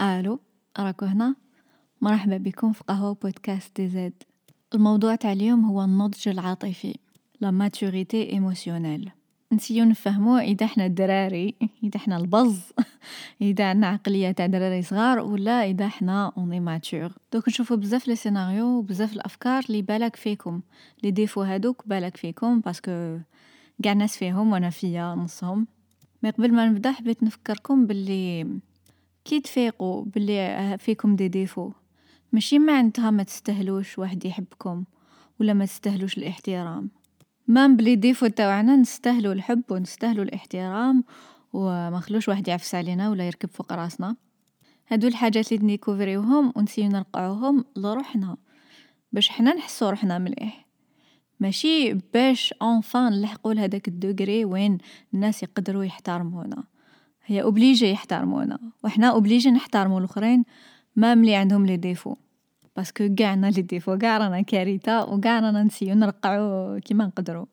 ألو راكو هنا. مرحبا بكم في قهوة بودكاست دي زد الموضوع تاع اليوم هو النضج العاطفي la maturité émotionnelle نسيو نفهمو إذا إحنا دراري إذا إحنا البز إذا عندنا عقلية تاع دراري صغار ولا إذا إحنا on est mature دوك نشوفو بزاف les scénarios وبزاف الأفكار اللي بالك فيكم. les défauts هادوك بالك فيكم parce que قاع الناس فيهم وأنا فيا نصهم. mais قبل ما نبدأ حبيت نفكركم باللي كي تفيقوا بلي فيكم دي ديفو. ماشي معناتها ما تستهلوش واحد يحبكم ولا ما تستهلوش الاحترام. même ب les défauts تاوعنا نستاهلو الحب ونستاهلو الاحترام وما خلوش واحد يعفس علينا ولا يركب فوق راسنا. هادو الحاجات اللي نيكوفريوهم ونسيو نرقعوهم لروحنا باش حنا نحسو روحنا مليح. ماشي باش enfin نلحقو لهداك ال degré وين الناس يقدروا يحترمونا. هي obligé يحترمونا. وحنا obligés نحترمو الأخرين. même لي عندهم les défauts. parce que قاع عندنا les défauts. قاع رانا كارثة. وقاع رانا نسيو نرقعو كيما نقدرو.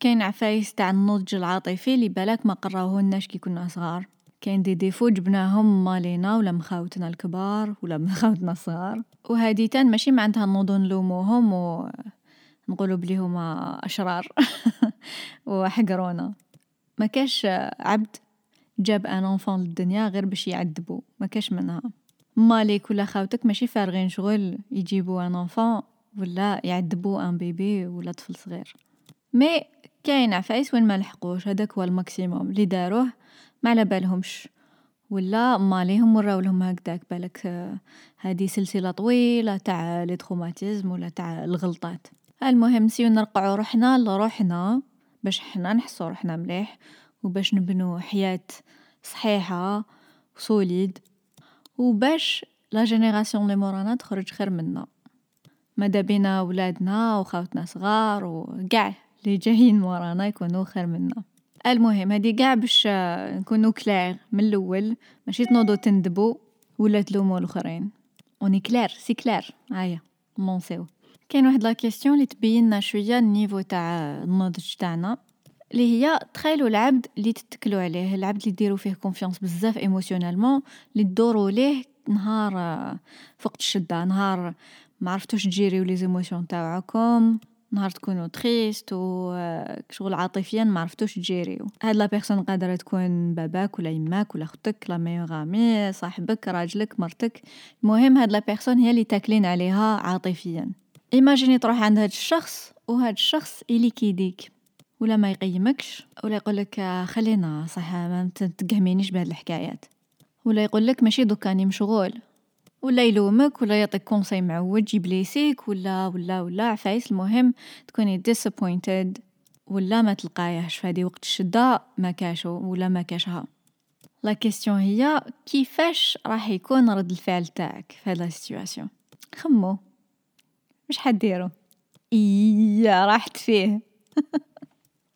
كاين عفايس تاع النضج العاطفي اللي بالك ما قراوهولناش كي كنا صغار. كاين دي ديفو جبناهم مالينا ولا مخاوتنا الكبار ولا مخاوتنا الصغار. وهادي تان ماشي معناتها نوضو نلوموهم و نقولو بلي هما أشرار وحقرونا. ما كاش عبد. جاب un enfant للدنيا غير باش يعذبو ما كاش منها. مالك ولا خاوتك ماشي فارغين شغل يجيبو un enfant ولا يعذبو un bébé ولا طفل صغير. mais كاين عفايس وين ما لحقوش هذاك هو ال maximum. اللي داروه ما على بالهمش. ولا ماليهم وراو لهم هكداك بالك هذه سلسلة طويلة تاع les traumatismes ولا تاع الغلطات. المهم نسيو نرقعو روحنا لروحنا باش حنا نحسو روحنا مليح. وباش نبنو حياة صحيحة و solide وباش la génération لي مورانا تخرج خير منا. مادا بينا ولادنا وخاوتنا صغار وقاع اللي جايين مورانا يكونوا خير منا. المهم هادي قاع باش نكونوا clair من الأول ماشي تنوضوا تندبوا ولا تلوموا الآخرين. on est clair c'est clair هيا نونسيو كاين واحد la question اللي تبين شوية ال niveau تاع النضج تاعنا. اللي هي تخيلوا العبد اللي تتكلوا عليه العبد اللي ديروا فيه confiance بزاف émotionnellement اللي تدوروا ليه نهار فقت الشدة نهار ما عرفتوش تجيريو les émotions تاوعكم نهار تكونوا triste و شغل عاطفيا ما عرفتوش تجيريو. هاد la personne قادرة تكون باباك ولا يماك ولا أختك la meilleure amie صاحبك راجلك مرتك. المهم هاد la personne هي اللي تاكلين عليها عاطفيا. imaginez تروح عند هاد الشخص وهاد الشخص اللي كيديك. ولا ما يقيمكش ولا يقولك خلينا صح ما تقيمينيش بهاد الحكايات. ولا يقولك ماشي دوكا راني مشغول. ولا يلومك ولا يعطيك conseil معوج يبليسيك ولا ولا ولا عفايس. المهم تكوني disappointed ولا ما تلقايهش هذه وقت الشدة ما كاشو ولا ما كاشها. la question هي كيفاش راح يكون رد الفعل تاعك في هذا ال situation خمو مش حديرو؟ إيا راحت فيه.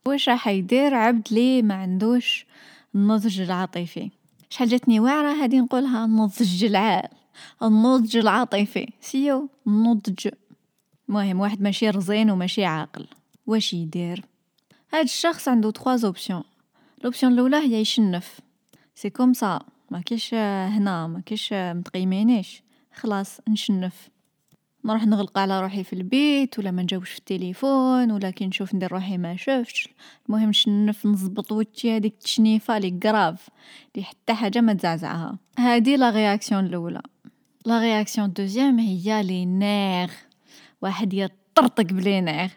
واش راح يدير عبد لي ما عندوش النضج العاطفي؟ شحال جاتني واعرة هادي نقولها النضج العال النضج العاطفي. سيو النضج. مهم واحد ماشي رزين وماشي عاقل. واش يدير؟ هاد الشخص عنده trois options l'option الأولى هي يشنف. c'est comme ça ما كيش هنا ما كيش متقيمينيش. خلاص نشنف. نروح نغلق على روحي في البيت ولا ما نجاوبش في التليفون ولا كي نشوف ندير روحي ما شفتش. المهم نشنف نزبط وجهي هذيك التشنيفة لي كراف لي حتى حاجة ما تزعزعها. هذه la réaction الأولى. la réaction deuxième هي les nerfs واحد يطرطق بلي نير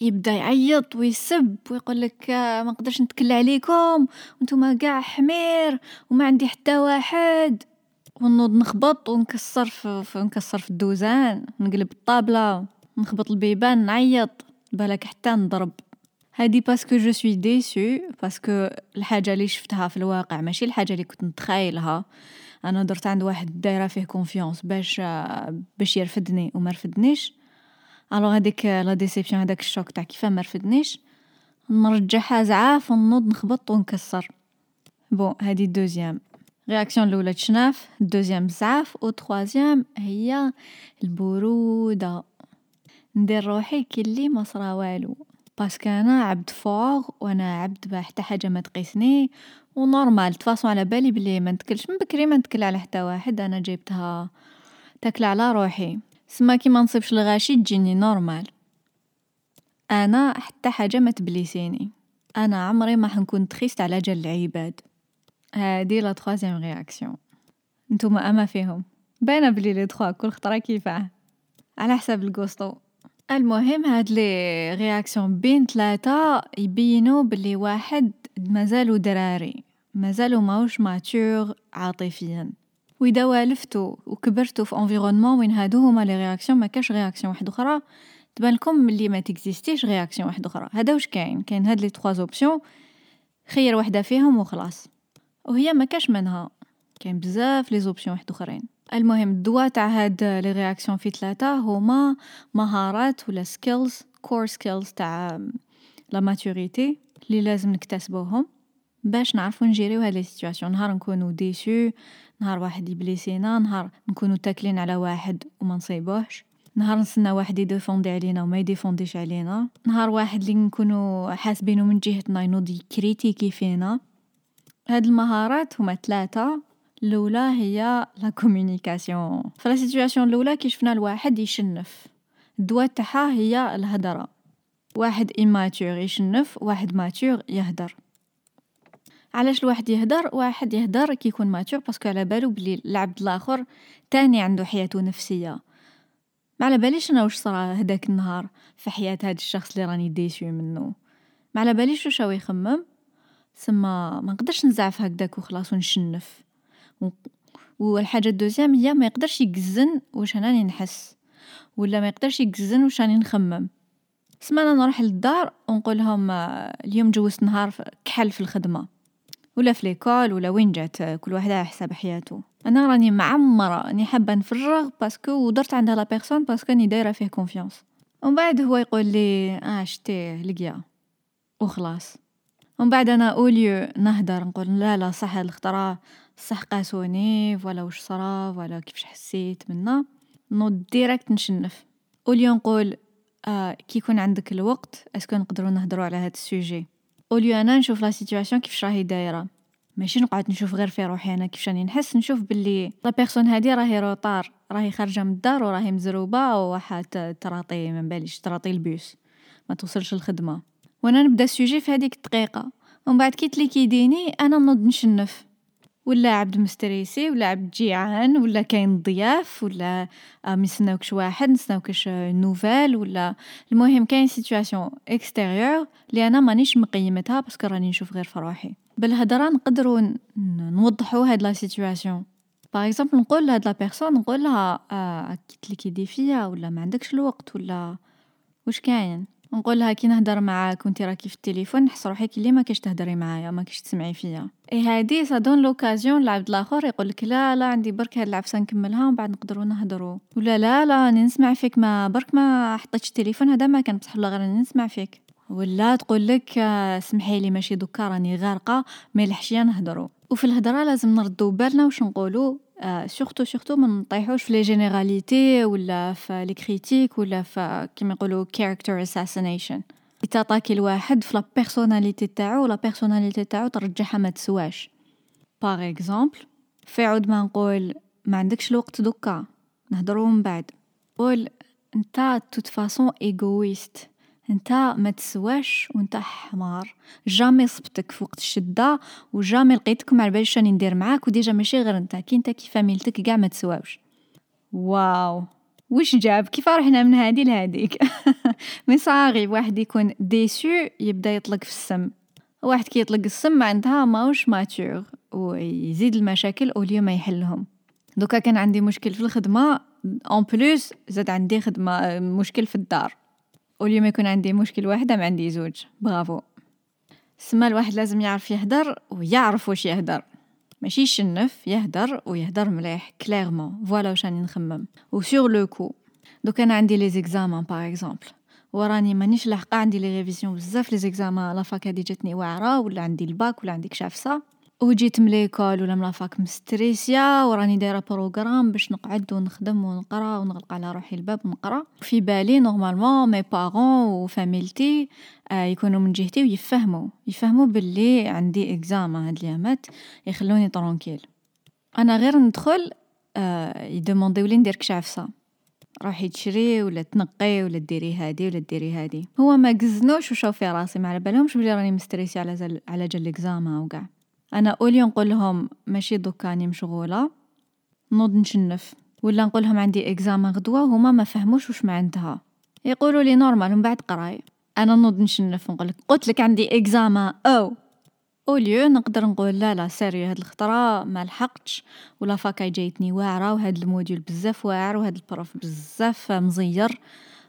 يبدا يعيط ويسب ويقول لك ما نقدرش نتكل عليكم وأنتم كاع حمير وما عندي حتى واحد. ونوض نخبط ونكسر في, نكسر في الدوزان نقلب الطابلة نخبط البيبان نعيط. بالك حتى نضرب. هادي parce que je suis déçue parce que الحاجة اللي شفتها في الواقع ماشي الحاجة اللي كنت نتخايلها أنا درت عند واحد دايرة فيه confiance باش باش يرفدني وما رفدنيش. alors هذيك la déception هذاك ال choc تاع كيفاه ما رفدنيش. نرجعها زعاف ونوض نخبط ونكسر. bon هادي ال deuxième. réaction الاولى تشناف ال deuxième و troisième هي البرودة ندير روحي كلي ما صرا والو parce que أنا عبد فوغ وأنا عبد حتى حاجة ما تقيسني و normal toute façon على بالي بلي ما نتكلش من بكري ما نتكل على حتى واحد أنا جبتها تاكل على روحي سما كي ما نصيبش الغاشي تجيني normal أنا حتى حاجة ما تبليسيني أنا عمري ما حنكون triste على جال العباد هادي la troisième réaction. نتوما أما فيهم. باينة بلي les trois كل خطرة كيفاه. على حساب القسطو المهم هاد لي رياكسيون بين ثلاثة يبينوا بلي واحد مازالو دراري. مازالو ماهوش matures عاطفيا. وإذا والفتو وكبرتو في environnement وين هادو هما les réactions ما كاش réaction واحدة أخرى تبان لكم بلي ما تكزيستيش réaction واحدة أخرى. هذا واش كاين؟ كاين هاد les trois options خير واحدة فيهم وخلاص. وهي ما كاش منها. كاين بزاف les options واحد اخرين. المهم الدواء تاع هاد les réactions في ثلاثة هما مهارات ولا skills core skills تاع la maturité اللي لازم نكتسبوهم باش نعرفو نجيريو هاد les situations نهار نكونو déçus نهار واحد يبليسينا نهار نكونو تاكلين على واحد وما نصيبوهش. نهار نستنى واحد يديفوندي علينا وما يديفونديش علينا. نهار واحد اللي نكونو حاسبينو من جهتنا ينوض يكريتيكي فينا. هاد المهارات هما ثلاثة الأولى هي la communication في la situation الأولى كي شفنا الواحد يشنف. الدواء تاعها هي الهدرة. واحد immature يشنف واحد mature يهدر. علاش الواحد يهدر؟ واحد يهدر كي يكون mature parce que على بالو بلي العبد الآخر تاني عنده حياته نفسية. ما على باليش أنا واش صرا هداك النهار في حياة هاد الشخص اللي راني déçue منه ما على باليش واش يخمم؟ سما ما نقدرش نزعف هكداك وخلاص ونشنف. والحاجة ال deuxième هي ما يقدرش يقزن واش راني نحس ولا ما يقدرش يقزن واش راني نخمم. سما أنا نروح للدار ونقول لهم اليوم جوزت نهار كحل في الخدمة ولا في l'école ولا وين جات كل واحد على حساب حياته. أنا راني معمرة راني حابة نفرغ parce que ودرت عندها la personne parce que راني دايرة فيه confiance. ومن بعد هو يقول لي آه شتيه لقيا وخلاص. ومن بعد أنا au lieu نهدر نقول لا لا صح الخطره صح قاسوني voilà واش صرا voilà كيفاش حسيت منا. نوض direct نشنف. au lieu نقول آه كي يكون عندك الوقت est-ce que نقدروا نهضروا على هذا ال sujet. au lieu أنا نشوف la situation كيفاش راهي دايرة. ماشي نقعد نشوف غير في روحي أنا كيفاش راني نحس نشوف باللي la personne هادي راهي retard راهي خارجة من الدار وراهي مزروبة وواحد تراطي ما باليش تراطي البيس ما توصلش الخدمه وأنا نبدا ال sujet في هذيك الدقيقة. ومن بعد كي تليكيديني أنا نوض نشنف. ولا عبد مستريسي ولا عبد جيعان ولا كاين ضياف ولا ما يسناوكش واحد نسناوكش nouvelle ولا المهم كاين situations extérieures اللي أنا مانيش مقيمتها parce que راني نشوف غير في روحي. بالهضره نقدروا نوضحوا هاد la situation par exemple نقول لهاد la personne نقول لها آه كي دي فيا ولا ما عندكش الوقت ولا واش كاين؟ نقول لها كي نهدر معاك وانت راكي في التليفون نحس روحي كي ما كاش تهدري معايا ما كاش تسمعي فيا. إي هادي ça donne l'occasion لعبد الآخر يقول لك لا لا عندي برك هاد العفسة نكملها ومن بعد نقدروا نهضروا ولا لا لا راني نسمع فيك ما برك ما حطيتش التليفون هذا ما كان بصح غير راني نسمع فيك. ولا تقول لك سمحي لي ماشي دوكا راني غارقة ما يلحشيا نهضروا وفي الهضره لازم نردوا بالنا واش نقولوا؟ surtout surtout ما نطيحوش في les généralités ولا في les critiques ولا في كيما يقولوا character assassination تاتاكي الواحد في la personnalité تاعو la personnalité تاعو ترجعها ما تسواش par exemple في عود ما نقول ما عندكش الوقت دوكا نهضروا من بعد قول انت toute façon égoïste انت ما تسواش وانت حمار. jamais صبتك في وقت الشدة و jamais لقيتك ما باليش راني ندير معاك و déjà ماشي غير انت. كي انت كي فاميلتك كاع ما تسواوش. واو. وش جاب؟ كيف رحنا من هادي لهاديك؟ من صاغي واحد يكون déçu يبدا يطلق في السم. واحد كي يطلق السم معناتها ماوش mature ويزيد المشاكل au lieu ما يحلهم. دوكا كان عندي مشكل في الخدمة en plus زاد عندي خدمة مشكل في الدار. ولي ما يكون عندي مشكل واحد ما عندي زوج. برافو. سما الواحد لازم يعرف يهدر ويعرف واش يهدر. ماشي يشنف يهدر ويهدر مليح clairement voilà واش راني نخمم و sur le coup دوك أنا عندي les examens par exemple وراني مانيش لاحقة عندي les révisions بزاف les examens la fac هادي جاتني واعرة ولا عندي الباك ولا عندي كشافسه وجيت من l'école ولا من la fac مستريسيا وراني دايرة programme باش نقعد ونخدم ونقرا ونغلق على روحي الباب ونقرا. في بالي normalement mes parents وفاميلتي آه يكونوا من جهتي ويفهموا يفهموا باللي عندي اكزاما هاد اليامات يخلوني tranquille أنا غير ندخل آه يدومونديو لي ندير كشعفصه روحي تشري ولا تنقي ولا ديري هادي ولا ديري هادي. هو ما قزنوش وشاو في راسي ما على بالهمش بلي راني مستريسي على زل على جال وكاع أنا au lieu نقول لهم ماشي دوكا راني مشغولة. نوض نشنف. ولا نقول لهم عندي اكزاما غدوه وهما ما فهموش واش معناتها يقولوا لي normal من بعد قراي. أنا نوض نشنف نقول لك قلت لك عندي اكزاما أو. au lieu نقدر نقول لا لا sérieux هاد الخطرة ما لحقتش. ولا la fac جايتني واعرة وهاد ال module بزاف واعر وهاد ال prof بزاف مزير.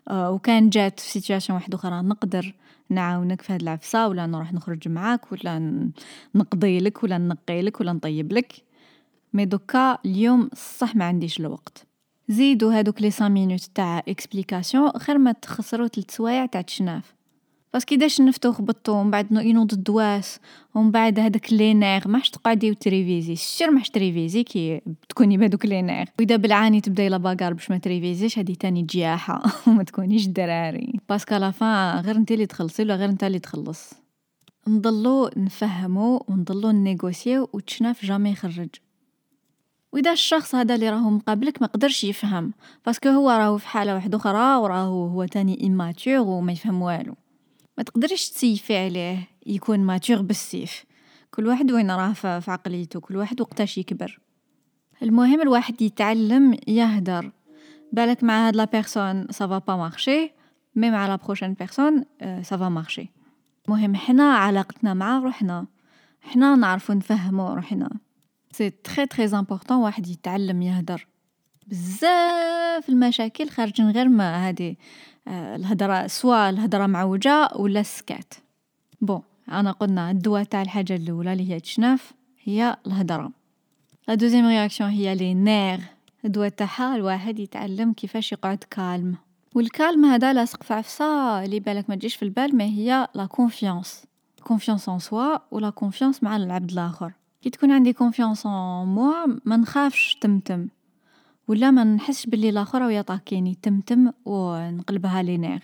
آه، وكان جات في situation واحدة أخرى نقدر نعاونك في هاد العفسة ولا نروح نخرج معاك ولا نقضي لك ولا نقي لك ولا نطيب لك. mais دوكا اليوم صح ما عنديش الوقت. زيدوا هادوك les 5 minutes تاع explication خير ما تخسروا 3 سوايع تاع تشناف. parce que اذا شنفتو وخبطو ومن بعد ينوض الدواس ومن بعد هذاك لي نيغ ماحش تقعدي وتريفيزي. sûr ماحش تريفيزي كي تكوني بهذوك لي نيغ وإذا بالعاني تبداي la bagarre باش ما تريفيزيش هذه تاني جياحة. وما تكونيش دراري. parce que لا غير انت اللي تخلصي ولا غير انت اللي تخلص. نضلو نفهمو ونضلو نيغوسيو وتشناف jamais يخرج. وإذا الشخص هذا اللي راهو مقابلك ما قدرش يفهم parce que هو راهو في حالة واحدة أخرى وراهو هو تاني immature وما يفهم والو. ما تقدريش تسيفي عليه يكون mature بالسيف. كل واحد وين راه في عقليته كل واحد وقتاش يكبر. المهم الواحد يتعلم يهدر. بالك مع هاد la personne ça va pas marcher mais مع la prochaine personne ça va marcher المهم حنا علاقتنا مع روحنا. حنا نعرفو نفهمو روحنا. c'est très très important واحد يتعلم يهدر. بزاف المشاكل خارجين غير ما هادي آه، الهدرة soit الهدرة معوجة ولا السكات bon أنا قلنا الدواء تاع الحاجة الأولى اللي هي تشناف هي الهدرة. la deuxième réaction هي les nerfs الدواء تاعها الواحد يتعلم كيفاش يقعد calme. وال calme هذا لاصق في عفسة اللي بالك ما تجيش في البال ما هي la confiance confiance en soi ولا confiance مع العبد الآخر. كي تكون عندي confiance en moi ما نخافش تمتم. ولا ما نحسش باللي الآخر راه يطاكيني تمتم ونقلبها les nerfs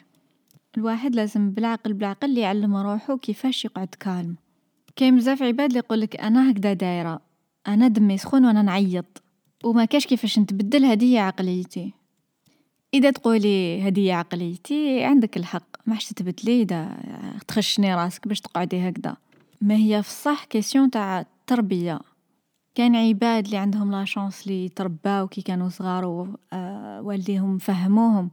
الواحد لازم بالعقل بالعقل يعلم روحو كيفاش يقعد calme. كاين بزاف عباد اللي يقولك أنا هكذا دايرة أنا دمي سخون وأنا نعيط. وما كاش كيفاش نتبدل هذه هي عقليتي. إذا تقولي هذه هي عقليتي عندك الحق. ما حش تتبدلي إذا تخشني راسك باش تقعدي هكذا. ما هي في الصح question تاع التربية. كاين عباد اللي عندهم la chance لي ترباو كي كانوا صغار ووالديهم فهموهم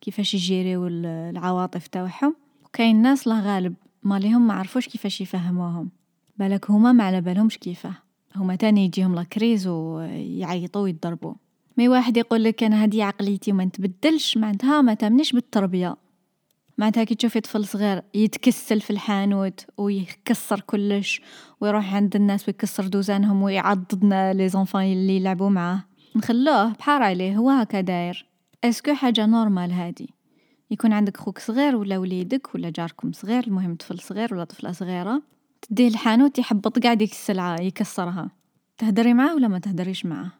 كيفاش يجيريو العواطف تاعهم وكاين ناس لا غالب ماليهم ما عرفوش كيفاش يفهموهم. بالك هما ما على بالهمش كيفاه هما تاني يجيهم la crise ويعيطوا ويضربوا mais واحد يقول لك أنا هذه عقليتي وما نتبدلش معناتها ما تأمنيش بالتربية. معناتها كي تشوفي طفل صغير يتكسل في الحانوت ويكسر كلش ويروح عند الناس ويكسر دوزانهم ويعضد les enfants اللي يلعبوا معاه. نخلوه بحار عليه هو هكا داير. est-ce que حاجة normal هادي؟ يكون عندك خوك صغير ولا وليدك ولا جاركم صغير المهم طفل صغير ولا طفلة صغيرة. تديه الحانوت يحبط قاع ديك السلعه يكسرها. تهدري معاه ولا ما تهدريش معاه؟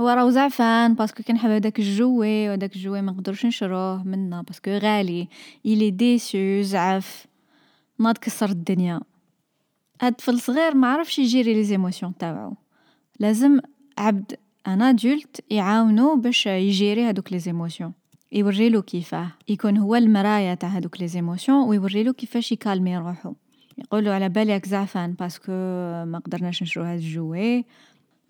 هو راهو زعفان parce que كنحب هداك الجوي و هداك الجوي منقدروش نشروه منا parce que غالي. il est déçu زعف. ناض كسر الدنيا. هاد الطفل صغير معرفش يجيري les émotions تاوعو لازم عبد un adulte يعاونو باش يجيري هادوك les émotions يوريلو كيفاه. يكون هو المرايا تاع هادوك les émotions ويوريلو كيفاش يكالمي روحو. يقولو على بالك زعفان parce que ما قدرناش نشرو هاد ال jouet.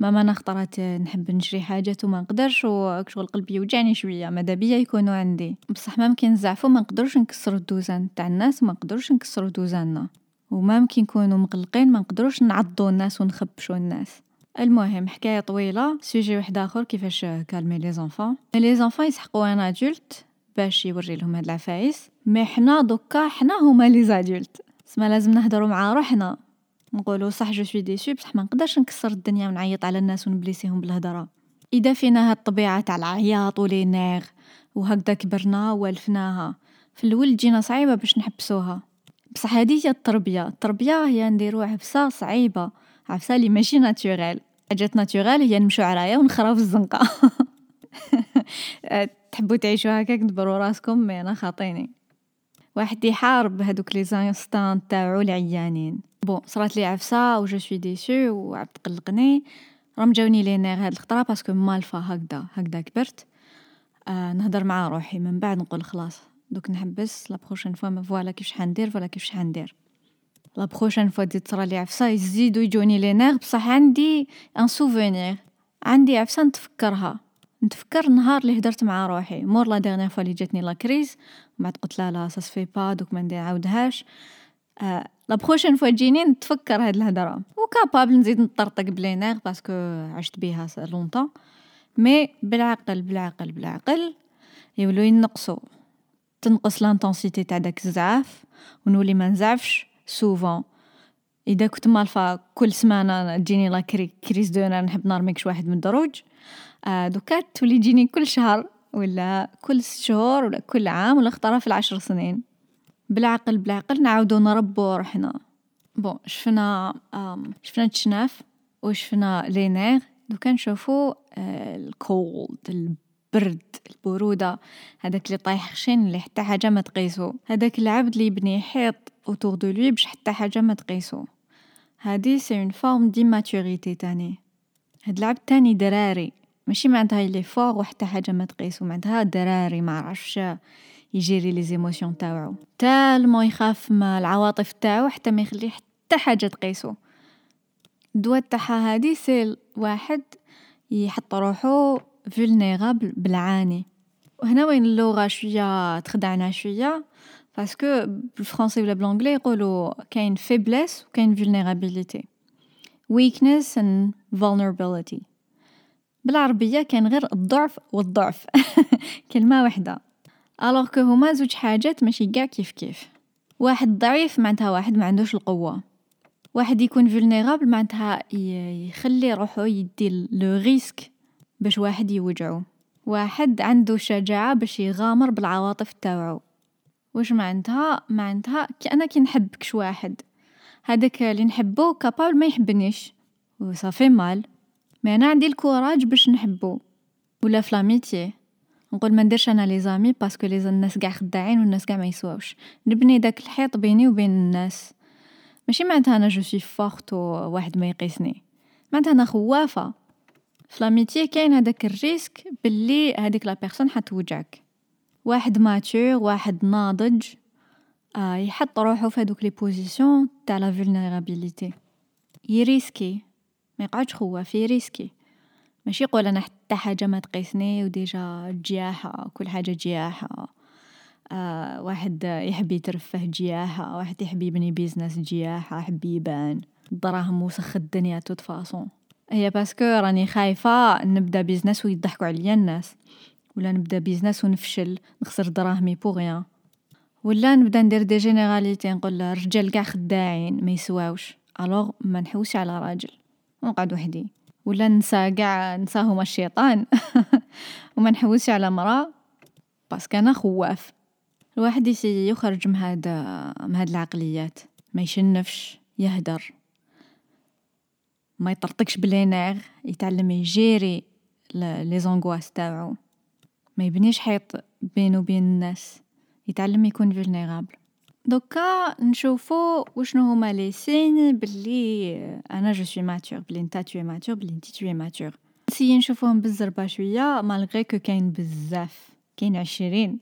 ماما اخترت نحب نشري حاجات وما نقدرش وشغل قلبي يوجعني شوية. ماذا بيا يكونوا عندي؟ بصح ممكن نزعفو ما نقدروش نكسرو الدوزان تاع الناس ما نقدروش نكسرو دوزاننا. وممكن نكونوا مقلقين ما نقدروش نعضو الناس ونخبشو الناس. المهم حكاية طويلة. sujet واحد آخر كيفاش calmer les enfants les enfants يسحقوا un adulte باش يوري لهم هاد العفايس. mais حنا donc حنا هما les adultes سما لازم نهضروا مع روحنا. نقولوا صح je suis déçu بصح ما نقدرش نكسر الدنيا ونعيط على الناس ونبليسيهم بالهضره إذا فينا هاد الطبيعة تاع العياط ولي نيغ وهكذا كبرنا وألفناها. في الأول جينا صعيبة باش نحبسوها. بصح هذه هي التربية. التربية هي نديرو عفسة صعيبة عفسة اللي ماشي naturelle. حاجات naturelles هي نمشو عرايا ونخراو في الزنقة. تحبوا تعيشوا هكاك؟ تدبروا راسكم mais أنا خاطيني. واحد يحارب هادوك les instincts تاعو العيانين. bon صرات لي عفسة و je suis déçu و عاد تقلقني راهم جاوني les nerfs هاد الخطرة parce que مالفا هكذا هكذا كبرت. آه نهضر مع روحي. من بعد نقول خلاص دوك نحبس. la prochaine fois voilà كيفاش حندير voilà كيفاش حندير. la prochaine fois تزيد تصرالي عفسة يزيدو يجوني les nerfs. بصح عندي un souvenir عندي عفسة نتفكرها. نتفكر النهار اللي هدرت مع روحي. مور la dernière fois اللي جاتني la crise. بعد قلت لا لا سا سفي با دوك ما نعاودهاش la prochaine fois تجيني نتفكر هاد الهضرة. و capable نزيد نطرطق ب les nerfs parce que عشت بيها longtemps mais بالعقل بالعقل بالعقل يولو ينقصوا تنقص l'intensité تاع داك الزعاف ونولي ما نزعفش souvent إذا كنت مالفا كل سمانة تجيني la crise دو نحب نرميكش واحد من الدروج. آه donc تولي تجيني كل شهر ولا كل ست شهور ولا كل عام ولا اختارها في العشر سنين. بالعقل بالعقل نعاودو نربو روحنا. bon شفنا شفنا التشناف وشفنا les nerfs donc نشوفو آه، ال cold البرد البرودة هذاك اللي طايح خشين اللي حتى حاجة ما تقيسو. هذاك العبد اللي يبني حيط autour de lui باش حتى حاجة ما تقيسو. هادي c'est une forme d'immaturité تاني. هاد العبد تاني دراري. ماشي معناتها il est fort وحتى حاجة ما تقيسو. معناتها دراري ما عرفش. يجيري les émotions تاوعو tellement يخاف ما العواطف تاعو حتى ما يخلي حتى حاجة تقيسو. الدواء تاعها هادي c'est واحد يحط روحو vulnérable بالعاني. وهنا وين اللغة شوية تخدعنا شوية parce que بالفرنسي ولا بالانجلي يقولوا كاين faiblesse وكاين vulnérabilité weakness and vulnerability. بالعربية كان غير الضعف والضعف. كلمة واحدة alors que هما زوج حاجات ماشي قاع كيف كيف واحد ضعيف معناتها واحد ما عندوش القوة واحد يكون vulnérable معناتها يخلي روحو يدي le risque باش واحد يوجعو واحد عنده شجاعة باش يغامر بالعواطف تاوعو واش معناتها معناتها كي أنا كي نحبكش واحد هذاك اللي نحبه capable ما يحبنيش و ça fait mal mais أنا عندي ال courage باش نحبو ولا في l'amitié نقول ما نديرش أنا les amis parce que لي الناس قاع خداعين والناس قاع ما يسواوش. نبني داك الحيط بيني وبين الناس. ماشي معناتها أنا je suis forte واحد ما يقيسني. معناتها أنا خوافة. في كاين هذاك ال risque باللي هذيك la personne حتوجعك. واحد mature واحد ناضج آه يحط روحو في هذوك les positions تاع la vulnérabilité يريسكي. ما يقعدش خواف يريسكي. ماشي يقول أنا حتى حاجة ما تقيسني و déjà جياحه كل حاجة جياحة. آه واحد يحب يترفه جياحة واحد يحب يبني business جياحة يحب يبان. الدراهم وسخ الدنيا toute façon هي parce que راني خايفة نبدا business ويضحكوا عليا الناس. ولا نبدا business ونفشل نخسر دراهمي pour rien ولا نبدا ندير des généralités نقول الرجال قاع خداعين ما يسواوش. alors ما نحوسش على راجل. ونقعد وحدي. ولا ننسى قاع نساهم الشيطان. وما نحوسش على مرا parce que أنا خواف. الواحد يخرج من هاد من هاد العقليات. ما يشنفش يهدر. ما يطرطقش بلينيغ يتعلم يجيري les angoisses تاوعو ما يبنيش حيط بينه وبين الناس. يتعلم يكون vulnérable donc نشوفو وشنو هما les signes بلي أنا je suis mature بلي نتا t'es mature بلي انتي t'es mature نسيي نشوفوهم بالزربة شوية malgré que كاين بزاف كاين عشرين.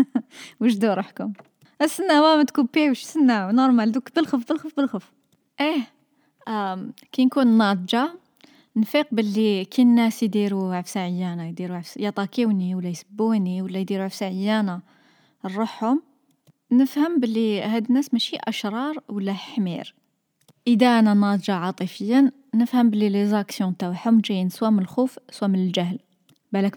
وجدو روحكم؟ استناو ما تكوبيوش استناو normal دوك بالخف بالخف بالخف. إيه كي نكون ناضجة نفيق باللي كي الناس يديروا عفسة عيانة يديروا عفسة يطاكيوني ولا يسبوني ولا يديروا عفسة عيانة لروحهم نفهم باللي هاد الناس ماشي أشرار ولا حمير. إذا أنا ناضجة عاطفيا نفهم باللي les actions تاوعهم جايين سوا من الخوف سوا من الجهل.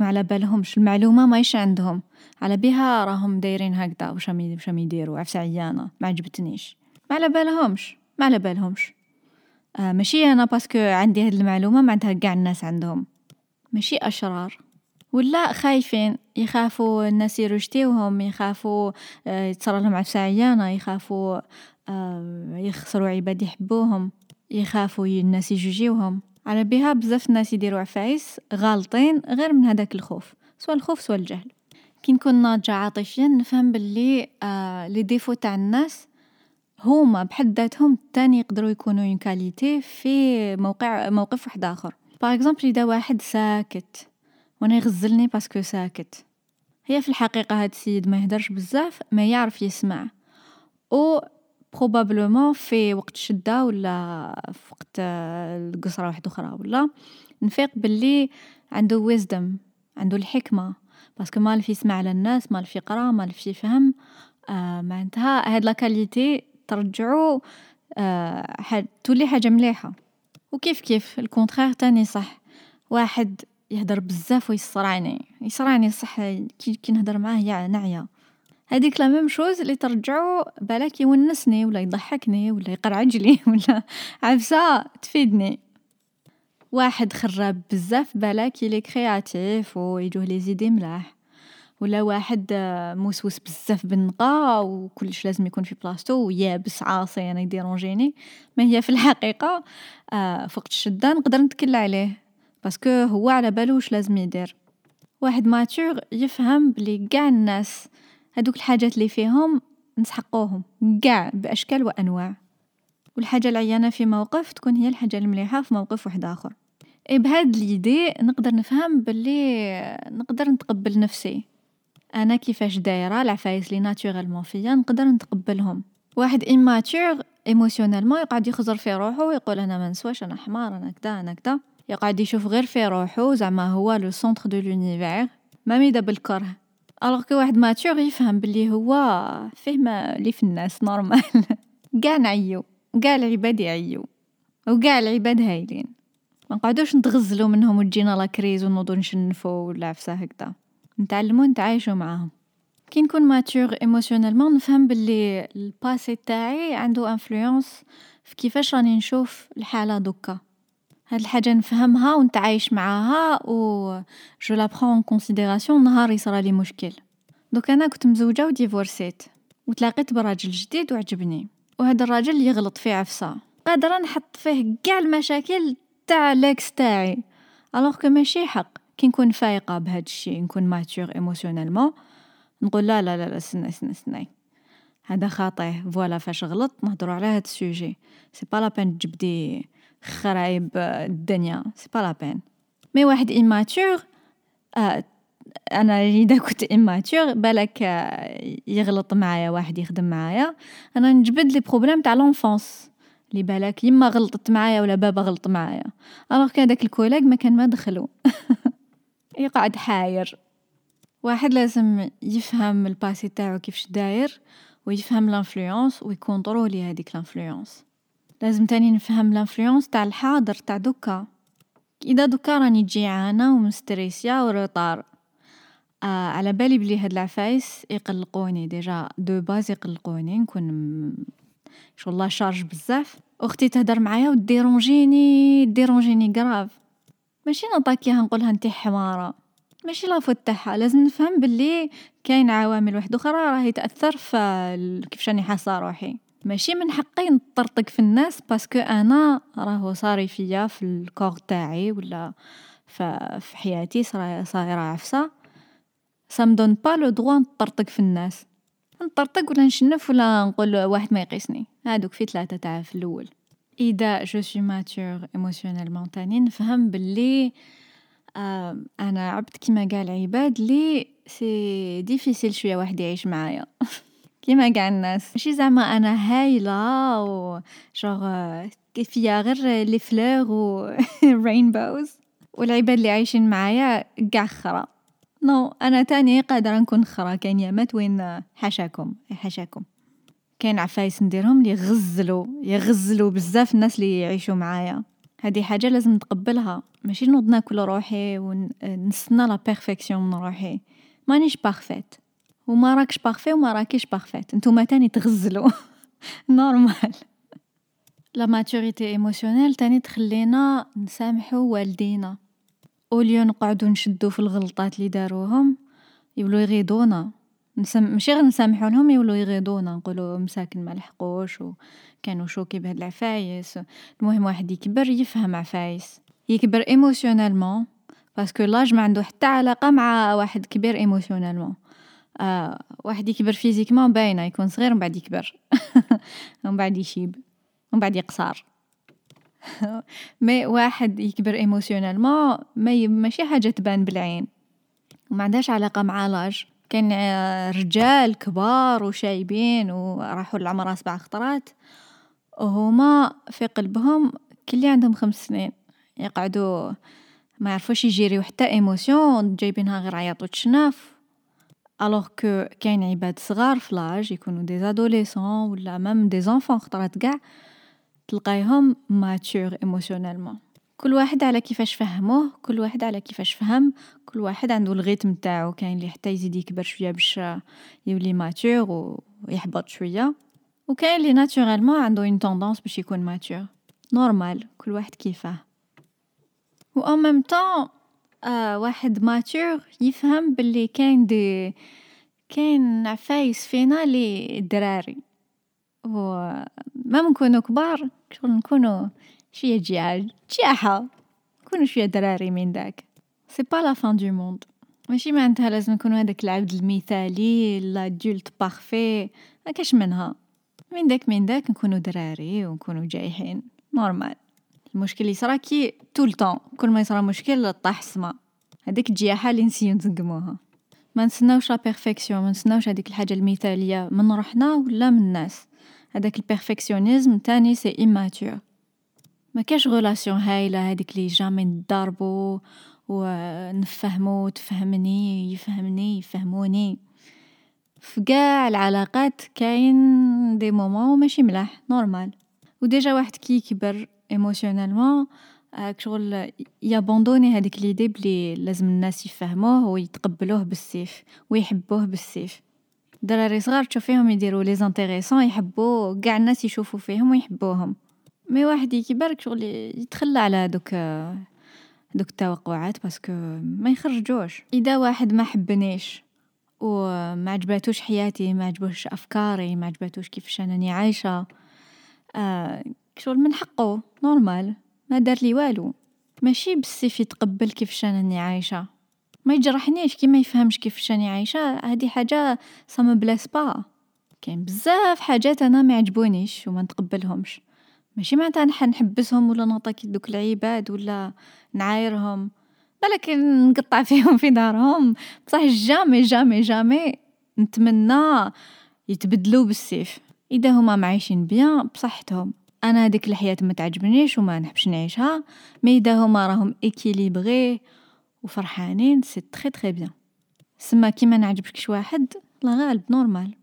على بالهمش المعلومة ماهيش عندهم. على بها راهم دايرين هكذا واش راهم واش راهم يديروا. عفسة عيانة ما عجبتنيش. ما على بالهمش آه ماشي أنا parce que عندي هاد المعلومة معناتها قاع الناس عندهم. ماشي أشرار. ولا خايفين يخافوا الناس يرجتيوهم يخافوا آه، يتصرى لهم عفسة عيانة يخافوا آه، يخسروا عباد يحبوهم يخافوا الناس يجوجيوهم على بها بزاف الناس يديروا عفايس غالطين غير من هذاك الخوف سواء الخوف سواء الجهل. كي نكون ناضجة عاطفيا نفهم باللي آه les défauts تاع الناس هما بحد ذاتهم تاني يقدروا يكونوا une qualité في موقع موقف واحد آخر. par exemple إذا واحد ساكت وأنا يغزلني parce que ساكت. هي في الحقيقة هاد السيد ما يهدرش بزاف ما يعرف يسمع. ou probablement في وقت الشده ولا في وقت القصرة واحدة أخرى ولا نفيق باللي عنده ويزدم عنده الحكمة. parce que مالف يسمع على الناس مالف يقرأ مالف يفهم. آه معناتها هاد la qualité ترجعو آه تولي حاجة مليحة. وكيف كيف ال contraire تاني صح. واحد يهدر بزاف ويصرعني يصرعني صح كي, نهدر معاه يا نعيا. هذيك la même chose اللي ترجعو بالك يونسني ولا يضحكني ولا يقرعج لي ولا عفسة تفيدني. واحد خراب بزاف بالك يلي créatif ويجوه les idées ملاح. ولا واحد موسوس بزاف بالنقا وكلش لازم يكون في بلاصتو ويابس عاصي أنا يديرونجيني. ما هي في الحقيقة آه فوقت الشدة نقدر نتكل عليه. parce que هو على بالو واش لازم يدير. واحد mature يفهم بلي قاع الناس هادوك الحاجات اللي فيهم نسحقوهم قاع بأشكال وأنواع. والحاجة العيانة في موقف تكون هي الحاجة المليحة في موقف واحد آخر. إي بهاد l'idée نقدر نفهم باللي نقدر نتقبل نفسي. أنا كيفاش دايرة العفايس لي naturellement فيا نقدر نتقبلهم. واحد immature émotionnellement يقعد يخزر في روحه ويقول أنا ما نسواش أنا حمار أنا كدا أنا كدا. يقعد يشوف غير في روحو زعما هو le centre de l'univers. مامي دا بالكره alors que واحد mature يفهم بلي هو فيه ما لي في الناس normal قاع نعيو قاع العباد يعيو وقاع العباد هايلين. ما نقعدوش نتغزلو منهم وتجينا la crise ونوضو نشنفو ولا عفسة هكذا. نتعلمو نتعايشو معاهم. كي نكون mature émotionnellement نفهم باللي ال passé تاعي عنده influence في كيفاش راني نشوف الحالة دوكا. هاد الحاجة نفهمها ونتعايش معاها و je la prends en considération نهار يصرالي مشكل. دوك أنا كنت مزوجة وديفورسيت وتلاقيت براجل جديد وعجبني. وهذا الراجل يغلط في عفسة. قادرة نحط فيه قاع المشاكل تاع l'ex تاعي. alors que ماشي حق. كي نكون فايقة بهاد الشي نكون mature émotionnellement نقول لا لا لا, سناي سناي سناي. هذا خاطئ. voilà فاش غلط نهضروا على هاد ال sujet. c'est pas la peine تجبدي خرايب الدنيا. c'est pas la peine mais واحد immature آه أنا إذا كنت immature بالك يغلط معايا واحد يخدم معايا. أنا نجبد les problèmes تاع l'enfance لي بالك يما غلطت معايا ولا بابا غلط معايا. الوغ كان داك ال collègue ما كان ما دخلو يقعد حاير. واحد لازم يفهم ال passé تاعو كيفاش داير ويفهم l'influence ويكونترولي هذيك l'influence لازم تاني نفهم l'influence تاع الحاضر تاع دوكا. إذا دوكا راني جيعانة ومستريسيا و en retard. آه على بالي بلي هاد العفايس يقلقوني déjà de base يقلقوني نكون شغل chargée بزاف. أختي تهدر معايا وديرونجيني ديرونجيني grave. ماشي نطاكيها نقولها أنتي حمارة. ماشي la faute تاعها. لازم نفهم باللي كاين عوامل واحدة أخرى راهي تأثر في كيفاش راني حاسة روحي. ماشي من حقي نطرطق في الناس parce que أنا راهو صاري فيا في ال corps تاعي ولا في حياتي صايرة عفسة. ça me donne pas le droit نطرطق في الناس. نطرطق ولا نشنف ولا نقول واحد ما يقيسني. هادوك في ثلاثة تاع في الأول. إذا je suis mature émotionnellement تاني نفهم باللي آه أنا عبد كيما قال العباد لي c'est difficile شوية واحد يعيش معايا. كيما قاع الناس. ماشي زعما أنا هايلة و جوغ فيا غير les fleurs و rainbows والعباد اللي عايشين معايا قاع خرا. non أنا تاني قادرة نكون خرا. كاين يامات وين حاشاكم حاشاكم. كاين عفايس نديرهم لي يغزلوا يغزلوا بزاف الناس اللي يعيشوا معايا. هذه حاجة لازم نتقبلها. ماشي نوض ناكل روحي ونستنى la perfection من روحي. مانيش parfaite وما راكش parfait وما راكيش parfaite نتوما تاني تغزلوا. normal la maturité émotionnelle تاني تخلينا نسامحو والدينا. au lieu نقعدو نشدو في الغلطات اللي داروهم يولو يغيضونا. نسم... ماشي غير نسامحو لهم يولو يغيضونا. نقولو مساكن ما لحقوش وكانوا choqués بهاد العفايس. المهم واحد يكبر يفهم عفايس. يكبر émotionnellement parce que l'âge ما عنده حتى علاقة مع واحد كبير émotionnellement آه واحد يكبر physiquement باينة يكون صغير ومن بعد يكبر. ومن بعد يشيب. ومن بعد يقصر. mais واحد يكبر émotionnellement ما ماشي حاجة تبان بالعين. وما عندهاش علاقة مع l'âge كاين رجال كبار وشايبين وراحوا للعمر سبع خطرات. وهما في قلبهم كلي عندهم خمس سنين. يقعدوا ما يعرفوش يجيريو حتى émotion جايبينها غير عياط وتشناف alors que كاين عباد صغار في l'âge يكونوا des adolescents ولا même des enfants خطرات قاع تلقايهم matures émotionnellement كل واحد على كيفاش فهموه كل واحد على كيفاش فهم كل واحد عنده ال rythme تاعو كاين اللي حتى يزيد يكبر شوية باش يولي mature ويحبط شوية وكاين اللي naturellement عنده une tendance باش يكون mature normal كل واحد كيفاه و en même temps آه واحد mature يفهم باللي كاين des كاين عفايس فينا لي دراري و ما نكونو كبار شغل نكونو شوية جياج جياحة نكونو شوية دراري من داك c'est pas la fin du monde ماشي معناتها لازم نكونو هداك العبد المثالي l'adulte parfait مكاش منها. من داك من داك نكونو دراري ونكونو جايحين. normal المشكل يصرا كي tout le temps كل ما يصرا مشكل طاح السما. هذيك الجياحة اللي نسيو نزقموها ما نسناوش la perfection ما نسناوش هذيك الحاجة المثالية. من روحنا ولا من الناس؟ هذاك ال perfectionnisme تاني c'est immature ما كاش relation هايلة هذيك لي jamais نضربو ونفهمو تفهمني يفهمني يفهموني. في قاع العلاقات كاين des moments ماشي ملاح normal و déjà واحد كي يكبر émotionnellement شغل يابوندوني هذيك l'idée بلي لازم الناس يفهموه ويتقبلوه بالسيف ويحبوه بالسيف دراري صغار تشوفيهم يديروا les intéressants يحبوا قاع الناس يشوفوا فيهم ويحبوهم mais واحد يكبر شغل يتخلى على هادوك دوك التوقعات parce que ما يخرجوش اذا واحد ما حبنيش وما عجباتوش حياتي ما عجبوش افكاري ما عجباتوش كيفاش انني عايشه آه شغل من حقه normal ما دار لي والو. ماشي بالسيف يتقبل كيفاش أنني عايشة. ما يجرحنيش كي ما يفهمش كيفاش راني عايشة هذه حاجة ça me blesse pas كاين بزاف حاجات أنا ما يعجبونيش وما نتقبلهمش. ماشي معناتها نحن نحبسهم ولا نعطيك دوك العباد ولا نعايرهم بالك نقطع فيهم في دارهم. بصح jamais jamais jamais. نتمنى يتبدلوا بالسيف. إذا هما معايشين bien بصحتهم. أنا هذيك الحياة ما تعجبنيش وما نحبش نعيشها mais إذا هما راهم équilibrés وفرحانين c'est très très bien سما كيما نعجبكش واحد لا غالب normal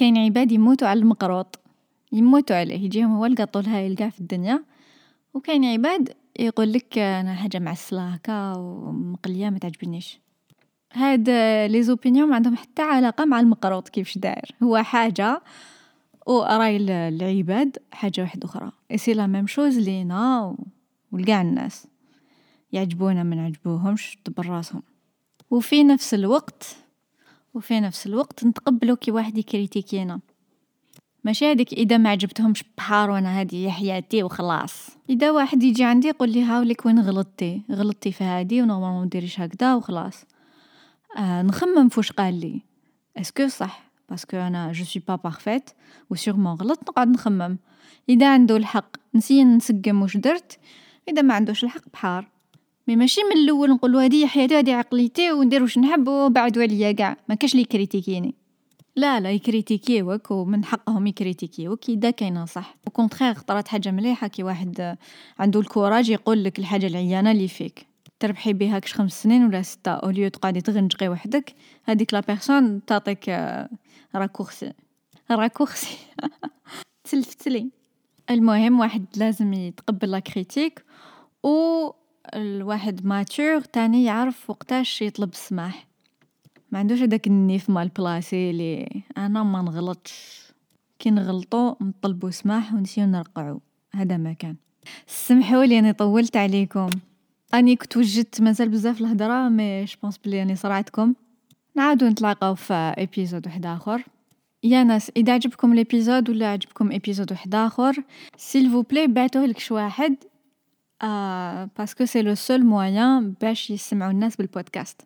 كاين عباد يموتوا على المقروط. يموتوا عليه يجيهم هو القاطو الهايل قاع في الدنيا. وكاين عباد يقول لك أنا حاجة معسله هكا ومقلية ما تعجبنيش. هاد les opinions ما عندهم حتى علاقة مع المقروط كيفاش داير. هو حاجة وراي العباد حاجة واحدة أخرى. c'est la même chose لينا ولكاع الناس. يعجبونا ما نعجبوهمش دبر راسهم وفي نفس الوقت وفي نفس الوقت نتقبلو كي واحد يكريتيكينا ماشي هذيك إذا ما عجبتهمش بحار وأنا هذه هي حياتي وخلاص. إذا واحد يجي عندي يقول لي هاوليك وين غلطتي؟ غلطتي في هذه و normalement ما ديريش هكذا وخلاص. آه نخمم فوش قال لي. est-ce que صح؟ parce que أنا je suis pas parfaite و sûrement غلط نقعد نخمم. إذا عنده الحق نسي نسقم واش درت. إذا ما عندوش الحق بحار. mais ماشي من الأول نقول هذه حياتي هذه عقليتي وندير واش نحب وبعدوا عليا كاع ما كاش لي كريتيكيني لا لا يكريتيكيوك ومن حقهم يكريتيكيوك. إذا كاينة صح. au contraire طرات حاجة مليحة. كي واحد عنده ال courage يقول لك الحاجة العيانة اللي فيك. تربحي بها كش خمس سنين ولا ستة au lieu تقعدي تغنجقي وحدك هذيك la personne تعطيك raccourci. raccourci. تلفتلي. المهم واحد لازم يتقبل la critique و الواحد mature تاني يعرف وقتاش يطلب السماح. ما عندوش هداك النيف mal placé لي أنا ما نغلطش. كي نغلطو نطلبو سماح ونسيو نرقعو. هذا ما كان. سمحوا لي اني طولت عليكم. أني كنت وجدت مازال بزاف الهضرة mais je pense بلي أني صرعتكم. نعاودو نتلاقاو في épisode واحد آخر. يا ناس إذا عجبكم ال épisode ولا عجبكم épisode واحد آخر s'il vous plaît بعتوه لكش واحد آه parce que c'est le seul moyen باش يسمعوا الناس بالبودكاست.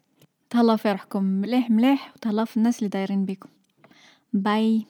تهلاو في روحكم مليح مليح وتهلاو في الناس اللي دايرين بيكم. باي